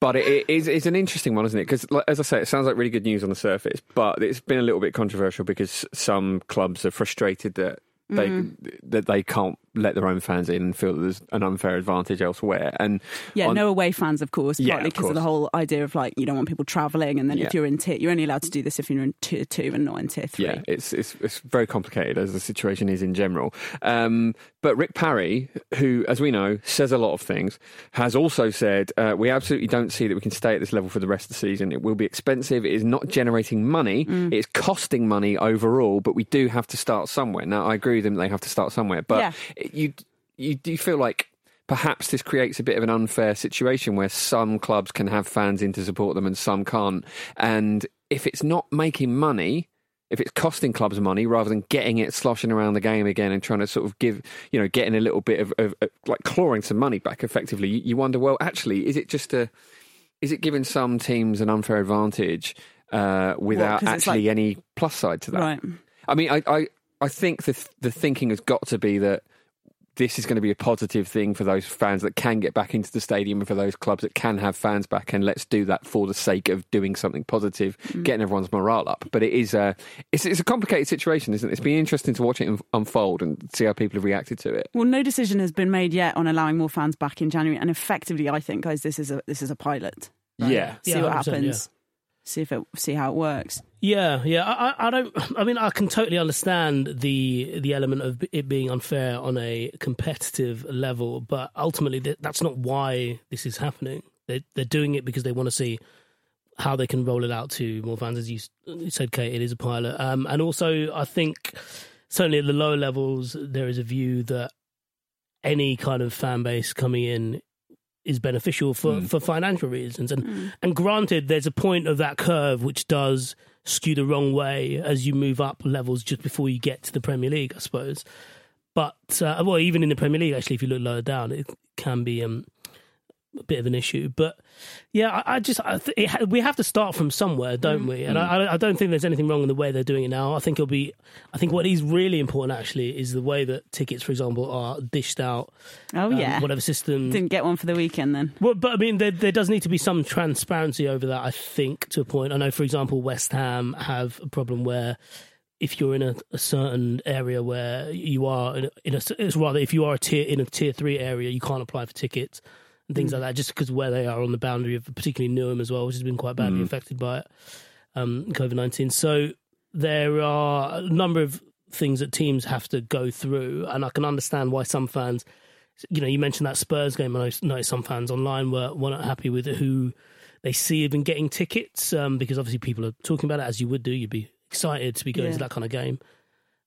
S2: but it, it is it's an interesting one, isn't it? Because, as I say, it sounds like really good news on the surface, but it's been a little bit controversial because some clubs are frustrated that they
S1: Mm-hmm.
S2: that they can't let their own fans in and feel that there's an unfair advantage elsewhere. And
S1: Yeah,
S2: on-
S1: no away fans, of course,
S2: Yeah,
S1: partly
S2: of
S1: because of, the whole idea of like you don't want people travelling, and then
S2: Yeah.
S1: if you're in tier, you're only allowed to do this if you're in tier two and not in tier three.
S2: Yeah, it's, it's it's very complicated as the situation is in general. Um, but Rick Parry, who, as we know, says a lot of things, has also said uh, we absolutely don't see that we can stay at this level for the rest of the season. It will be expensive. It is not generating money. It's costing money overall. But we do have to start somewhere. Now, I agree with them; they have to start somewhere. But
S1: Yeah.
S2: it- you you do you feel like. Perhaps this creates a bit of an unfair situation where some clubs can have fans in to support them and some can't. And if it's not making money, if it's costing clubs money rather than getting it sloshing around the game again and trying to sort of give, you know, getting a little bit of, of, of like clawing some money back effectively, you, you wonder, well, actually, is it just a, is it giving some teams an unfair advantage uh, without
S1: it's
S2: actually
S1: like-
S2: any plus side to that?
S1: Right.
S2: I mean, I, I, I think the the thinking has got to be that this is going to be a positive thing for those fans that can get back into the stadium and for those clubs that can have fans back. And let's do that for the sake of doing something positive, mm. getting everyone's morale up. But it is a, it's, it's a complicated situation, isn't it? It's been interesting to watch it unfold and see how people have reacted to it.
S1: Well, no decision has been made yet on allowing more fans back in January, and effectively, I think, guys, this is a this is a pilot.
S2: Yeah.
S1: See
S3: Yeah,
S1: what
S3: 100%,
S1: happens. See if it see how it works.
S3: Yeah, yeah. I, I- don't. I mean, I can totally understand the the element of it being unfair on a competitive level, but ultimately, that's not why this is happening. They're, they're doing it because they want to see how they can roll it out to more fans. As you you said, Kate, it is a pilot, um, and also I think certainly at the lower levels there is a view that any kind of fan base coming in is beneficial for, for financial reasons. And and granted, there's a point of that curve which does skew the wrong way as you move up levels just before you get to the Premier League, I suppose. but uh, well, even in the Premier League, actually, if you look lower down, it can be um, a bit of an issue. But yeah, I, I just I th- it ha- we have to start from somewhere, don't we? And I, I don't think there's anything wrong in the way they're doing it now. I think it'll be. I think what is really important actually is the way that tickets, for example, are dished out.
S1: Oh
S3: um,
S1: yeah.
S3: whatever system.
S1: Didn't get one for the weekend then.
S3: Well, but I mean, there, there does need to be some transparency over that. I think to a point. I know, for example, West Ham have a problem where if you're in a, a certain area where you are in a, in a, it's rather if you are a tier in a tier three area, you can't apply for tickets and things like that, just because where they are on the boundary of particularly Newham as well, which has been quite badly affected by it, um, COVID nineteen. So there are a number of things that teams have to go through, and I can understand why some fans you know, you mentioned that Spurs game. and I noticed some fans online were, were not happy with who they see have been getting tickets um, because obviously people are talking about it as you would do. You'd be excited to be going
S1: Yeah.
S3: to that kind of game.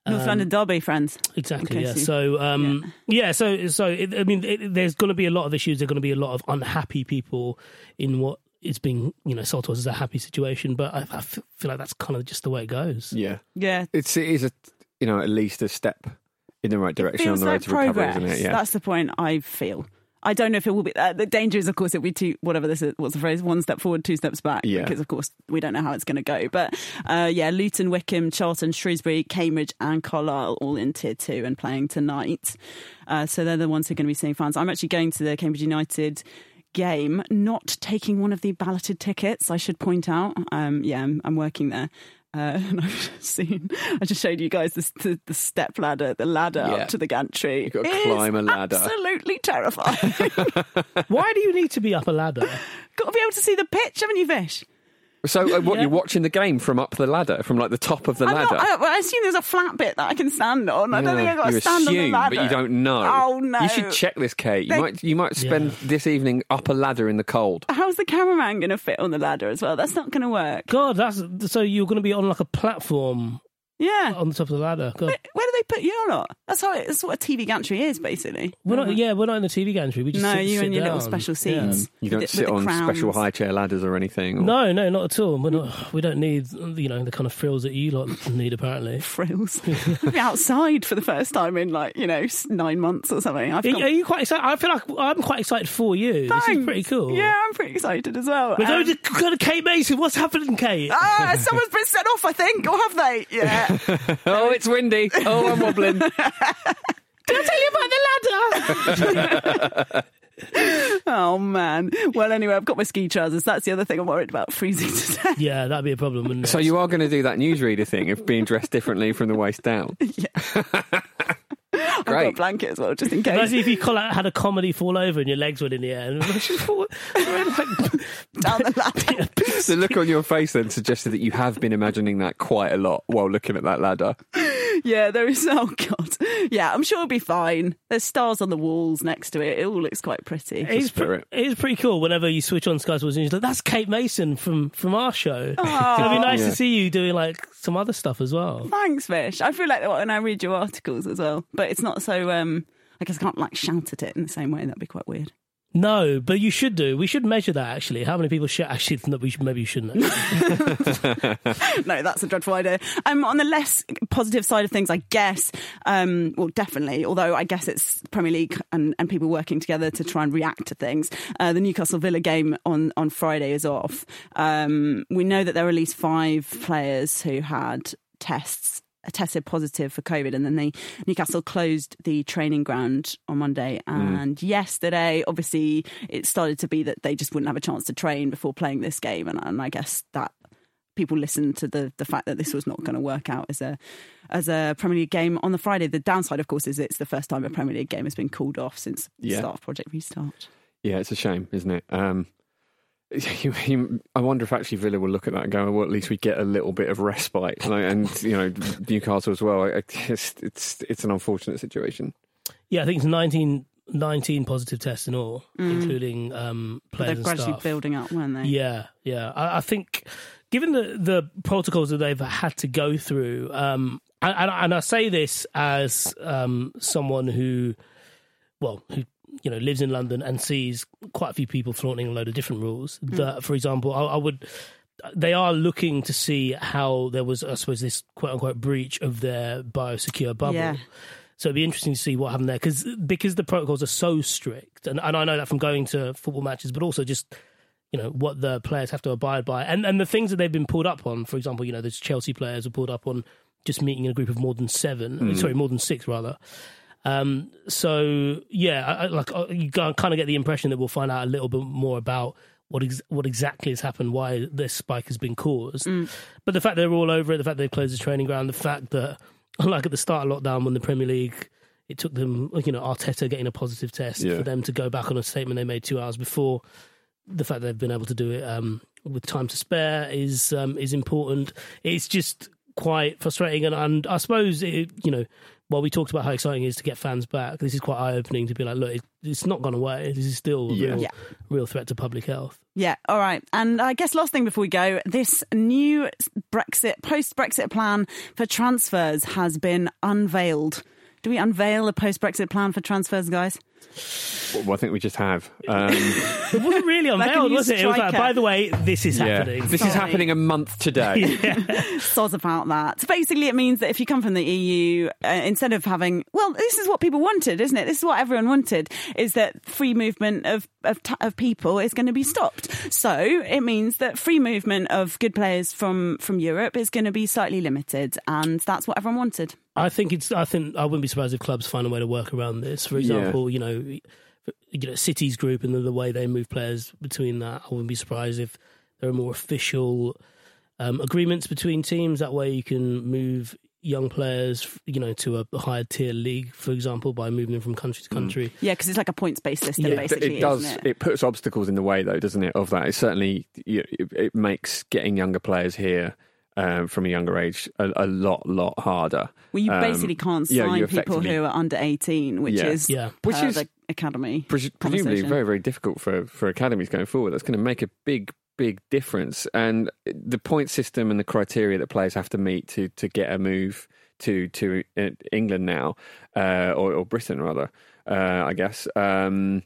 S1: North
S3: Um,
S1: London Derby, friends.
S3: Exactly. Yeah.
S1: you-
S3: So, um, yeah. So, so it, I mean, it, there's going to be a lot of issues. There's going to be a lot of unhappy people in what is being, you know, sold to us as a happy situation. But I feel like that's kind of just the way it goes.
S2: Yeah,
S1: Yeah.
S2: it's it is a you know at least a step in the right direction on
S1: feels
S2: the road
S1: like
S2: to recovery, isn't it? Yeah,
S1: That's the point I feel. I don't know if it will be. Uh, the danger is, of course, it'll be two. Whatever this is, what's the phrase? One step forward, two steps back.
S2: Yeah.
S1: Because of course we don't know how it's going to go. But uh, yeah, Luton, Wycombe, Charlton, Shrewsbury, Cambridge, and Carlisle all in tier two and playing tonight. Uh, so they're the ones who are going to be seeing fans. I'm actually going to the Cambridge United game, not taking one of the balloted tickets. I should point out. Um, yeah, I'm, I'm working there. Uh, and I've just seen, I just showed you guys this, the, the step ladder, the ladder
S2: Yeah.
S1: up to the gantry.
S2: You've got to climb a ladder.
S1: Absolutely terrifying.
S3: Why do you need to be up a ladder?
S1: got to be able to see the pitch, haven't you, Vish?
S2: So uh, what
S3: Yeah.
S2: you're watching the game from up the ladder, from like the top of the
S1: I'm
S2: ladder.
S1: not, I, I assume there's a flat bit that I can stand on. I don't think I've got
S2: you
S1: to stand
S2: assume,
S1: on the ladder.
S2: but you don't know.
S1: Oh, no.
S2: You should check this, Kate. You
S1: They-
S2: might you might spend
S3: Yeah.
S2: this evening up a ladder in the cold.
S1: How's the cameraman going to fit on the ladder as well? That's not going to work.
S3: God, that's so you're going to be on like a platform
S1: Yeah.
S3: on the top of the ladder. God.
S1: Where, where do they put you or not? That's how it, that's what a TV gantry is, basically.
S3: We're not, yeah, we're not in the TV gantry. We just
S1: no,
S3: sit,
S1: you
S3: sit
S1: and your little
S3: down.
S1: special
S3: Yeah.
S1: seats.
S2: You don't
S1: the-
S2: sit
S1: with the
S2: on special high chair ladders or anything. Or,
S3: No, no, not at all. We're not. We don't need you know the kind of frills that you lot need. Apparently,
S1: Frills. I'll be outside for the first time in like, you know, nine months or something. I've
S3: are,
S1: got
S3: are you quite excited? I feel like I'm quite excited for you. This is pretty cool.
S1: Yeah, I'm pretty excited as well.
S3: We're going
S1: Um,
S3: to go to Kate Mason. What's happening, Kate?
S1: Ah, someone's been sent off, I think, or have they? Yeah.
S2: Oh, it's windy. Oh, I'm wobbling.
S3: Did I tell you about the ladder?
S1: oh man. Well, anyway, I've got my ski trousers. That's the other thing I'm worried about freezing to death.
S3: yeah, that'd be a problem. Wouldn't it?
S2: so you are going to do that newsreader thing of being dressed differently from the waist down.
S1: I've got a
S2: Great.
S1: blanket as well, just in case.
S3: Imagine if you call out, had a comedy fall over and your legs went in the air. And
S1: down the ladder.
S2: the look on your face then suggested that you have been imagining that quite a lot while looking at that ladder.
S1: yeah, there is. Oh god. Yeah, I'm sure it'll be fine. There's stars on the walls next to it. It all looks quite pretty.
S3: It's, pre- it's pretty cool whenever you switch on Sky Sports and you're like, that's Kate Mason from, from our show. So oh. it'd be nice
S2: Yeah.
S3: to see you doing like some other stuff as well.
S1: Thanks, Vish. I feel like that when I read your articles as well, but it's not so. um I guess I can't like shout at it in the same way. That'd be quite weird.
S3: No, but you should do. We should measure that actually. How many people should actually? No, we should, maybe you shouldn't.
S1: no, that's a dreadful idea. Um, on the less positive side of things, I guess, um, well, definitely, although I guess it's Premier League and, and people working together to try and react to things. Uh, the Newcastle Villa game on, on Friday is off. Um, we know that there are at least five players who had tests tested positive for COVID, and then they Newcastle closed the training ground on Monday. And yesterday, obviously, it started to be that they just wouldn't have a chance to train before playing this game, and, and I guess that people listened to the the fact that this was not going to work out as a as a Premier League game on the Friday. The downside, of course, is it's the first time a Premier League game has been called off since the start of Project Restart.
S2: Yeah, it's a shame, isn't it? Um, I wonder if actually Villa will look at that and go, well, at least we get a little bit of respite. Like, and, you know, Newcastle as well. I- It's, it's, it's an unfortunate situation.
S3: yeah, I think it's 19, 19 positive tests in all, including um,
S1: But
S3: players
S1: they're
S3: and
S1: gradually
S3: staff.
S1: building up, weren't they?
S3: Yeah, yeah. I, I think, given the the protocols that they've had to go through, um, and, and, and I say this as um, someone who, well, who you know lives in London and sees quite a few people flaunting a load of different rules. Hmm. That, for example, I, I would. They are looking to see how there was, I suppose, this quote unquote breach of their biosecure bubble.
S1: Yeah.
S3: So it'd be interesting to see what happened there because because the protocols are so strict, and, and I know that from going to football matches, but also just you know what the players have to abide by, and and the things that they've been pulled up on. For example, you know, those Chelsea players were pulled up on just meeting in a group of more than seven, hmm. sorry, more than six rather. Um, so yeah, I, I, like uh, you kind of get the impression that we'll find out a little bit more about what ex- what exactly has happened, why this spike has been caused. But the fact they're all over it, the fact they've closed the training ground, the fact that like at the start of lockdown when the Premier League. It took them, you know, Arteta getting a positive test
S2: Yeah.
S3: for them to go back on a statement they made two hours before. The fact that they've been able to do it um, with time to spare is um, is important. It's just quite frustrating, and, and I suppose it, you know while we talked about how exciting it is to get fans back, this is quite eye opening to be like, look, it, it's not gone away. This is still a
S2: Yeah.
S3: real,
S1: Yeah.
S3: real threat to public health.
S1: Yeah, all right. And I guess last thing before we go, this new Brexit, post Brexit plan for transfers has been unveiled. Do we unveil a post Brexit plan for transfers, guys?
S2: Well, I think we just have. Um,
S3: It wasn't really
S1: Like a
S3: unveiled, was it? It was like, by the way, this is
S2: yeah.
S3: happening.
S2: This is happening a month today.
S1: Soz about that. So basically, it means that if you come from the EU, uh, instead of having, well, this is what people wanted, isn't it? This is what everyone wanted, is that free movement of of, t- of people is going to be stopped. So it means that free movement of good players from from Europe is going to be slightly limited, and that's what everyone wanted.
S3: I think it's. I think I wouldn't be surprised if clubs find a way to work around this. For example, you know, you know, City's group and the, the way they move players between that. I wouldn't be surprised if there are more official um, agreements between teams. That way, you can move young players, you know, to a higher tier league, for example, by moving them from country to country.
S1: Yeah, because it's like a points based system,
S3: Yeah,
S2: It-
S1: basically.
S2: it does.
S1: Isn't it?
S2: puts obstacles in the way, though, doesn't it? Of that, it certainly it, it makes getting younger players here um, from a younger age a, a lot, lot harder.
S1: Well, you
S2: Um,
S1: basically can't
S2: yeah,
S1: sign
S2: you
S1: people who are under 18, which
S2: Yeah.
S1: is
S3: Yeah.
S2: Which is
S1: the academy.
S2: Pres- presumably very, very difficult for, for academies going forward. That's going to make a big, big difference. And the point system and the criteria that players have to meet to, to get a move to to uh, England now, uh, or, or Britain rather, uh, I guess. Um,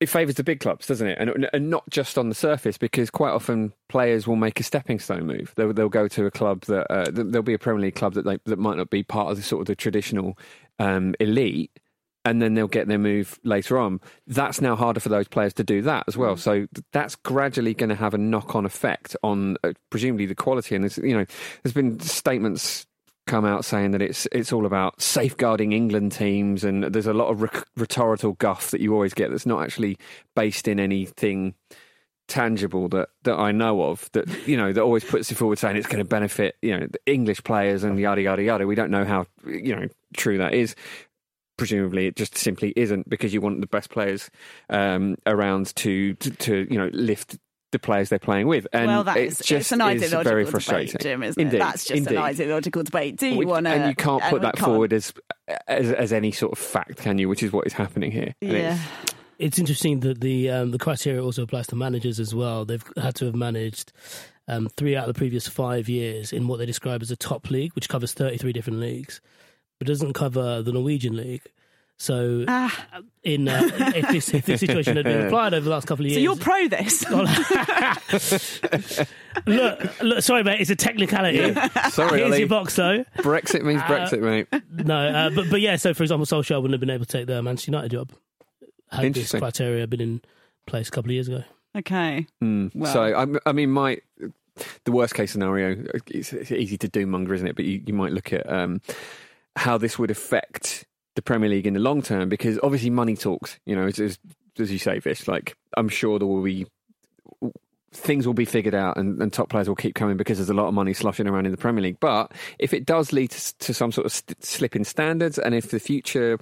S2: it favours the big clubs, doesn't it? And, and not just on the surface, because quite often players will make a stepping stone move. They'll, they'll go to a club that uh, there'll be a Premier League club that they, that might not be part of the sort of the traditional um, elite, and then they'll get their move later on. That's now harder for those players to do that as well. So that's gradually going to have a knock-on effect on uh, presumably the quality. And there's, you know, there's been statements come out saying that it's it's all about safeguarding England teams, and there's a lot of rhe- rhetorical guff that you always get that's not actually based in anything tangible that, that I know of that you know that always puts it forward saying it's going to benefit you know the English players and yada yada yada. We don't know how you know true that is. Presumably, it just simply isn't because you want the best players um, around to, to to you know lift the players they're playing with. And
S1: well, that
S2: it
S1: is
S2: just
S1: it's an
S2: is
S1: ideological
S2: very
S1: debate,
S2: frustrating.
S1: Jim, isn't
S2: Indeed,
S1: it? That's just
S2: indeed.
S1: an ideological debate. Do you
S2: Which-
S1: want to?
S2: and you can't put that forward as, as as any sort of fact, can you? Which is what is happening here. And
S1: Yeah.
S2: it's-
S3: It's interesting that the um, the criteria also applies to managers as well. They've had to have managed um, three out of the previous five years in what they describe as a top league, which covers 33 different leagues, but doesn't cover the Norwegian league. So,
S1: Ah.
S3: in uh, if, this, if this situation had been applied over the last couple of years,
S1: So you're pro this?
S3: look, look, sorry, mate, it's a technicality.
S2: Sorry,
S3: Here's
S2: Ollie.
S3: your box, though.
S2: Brexit means Brexit, mate.
S3: No, uh, but but yeah. So, for example, Solskjaer wouldn't have been able to take the Manchester United job had this criteria been in place a couple of years ago.
S1: okay.
S2: Mm.
S1: Well-
S2: so I, I mean, my the worst case scenario. It's, it's easy to do monger, isn't it? But you, you might look at um, how this would affect the Premier League in the long term, because obviously money talks. You know, as, as, as you say, Vish. Like I'm sure there will be things will be figured out and, and top players will keep coming because there's a lot of money sloshing around in the Premier League. But if it does lead to, to some sort of st- slip in standards, and if the future,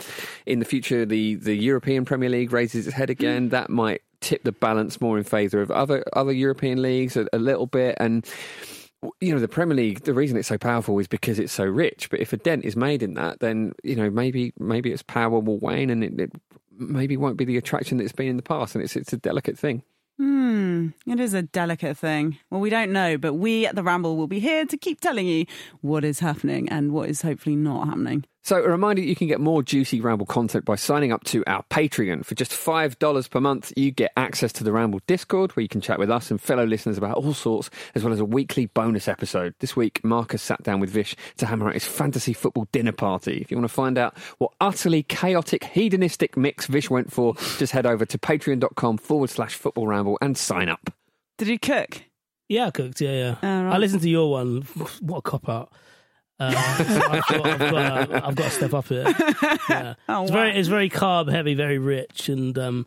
S2: in the future, the, the European Premier League raises its head mm. again, that might tip the balance more in favour of other other European leagues a, a little bit. And you know, the Premier League, the reason it's so powerful is because it's so rich. But if a dent is made in that, then you know maybe maybe its power will wane and it, it maybe won't be the attraction that it's been in the past. And it's it's a delicate thing.
S1: Hmm. It is a delicate thing. Well, we don't know, but we at the Ramble will be here to keep telling you what is happening and what is hopefully not happening.
S2: So, a reminder you can get more juicy Ramble content by signing up to our Patreon. For just $5 per month, you get access to the Ramble Discord, where you can chat with us and fellow listeners about all sorts, as well as a weekly bonus episode. This week, Marcus sat down with Vish to hammer out his fantasy football dinner party. If you want to find out what utterly chaotic, hedonistic mix Vish went for, just head over to patreon.com forward slash football ramble and sign up.
S1: Did you cook?
S3: Yeah, I cooked. Yeah, yeah.
S1: Oh, right.
S3: I listened to your one. What a cop out. Uh, so I've, got, I've, got, uh, I've got to step up it. Yeah.
S1: Oh,
S3: It's
S1: wow.
S3: very, it's very carb heavy, very rich, and um,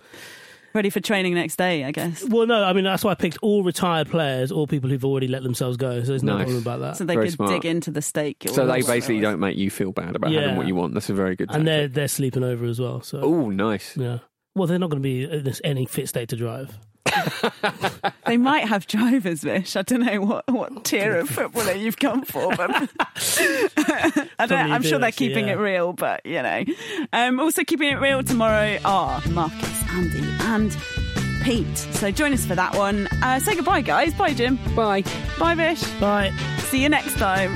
S1: Ready for training next day, I guess.
S3: well, no, I mean that's why I picked all retired players, all people who've already let themselves go. So there's no
S2: Nice.
S3: problem about that.
S1: So they
S2: Very
S1: could
S2: smart.
S1: dig into the steak.
S2: So they basically don't make you feel bad about
S3: Yeah.
S2: having what you want. That's a very good thing.
S3: and they're they're sleeping over as well. So
S2: Oh, nice.
S3: yeah. Well, they're not going to be in any fit state to drive.
S1: They might have drivers, Vish. I don't know what, what tier of footballer you've come for, but I I'm sure they're
S3: actually,
S1: keeping
S3: yeah.
S1: it real. But you know, um, also keeping it real tomorrow are Marcus, Andy, and Pete. So join us for that one. Uh, say goodbye, guys. Bye, Jim.
S2: Bye.
S1: Bye, Vish.
S3: Bye.
S1: See you next time.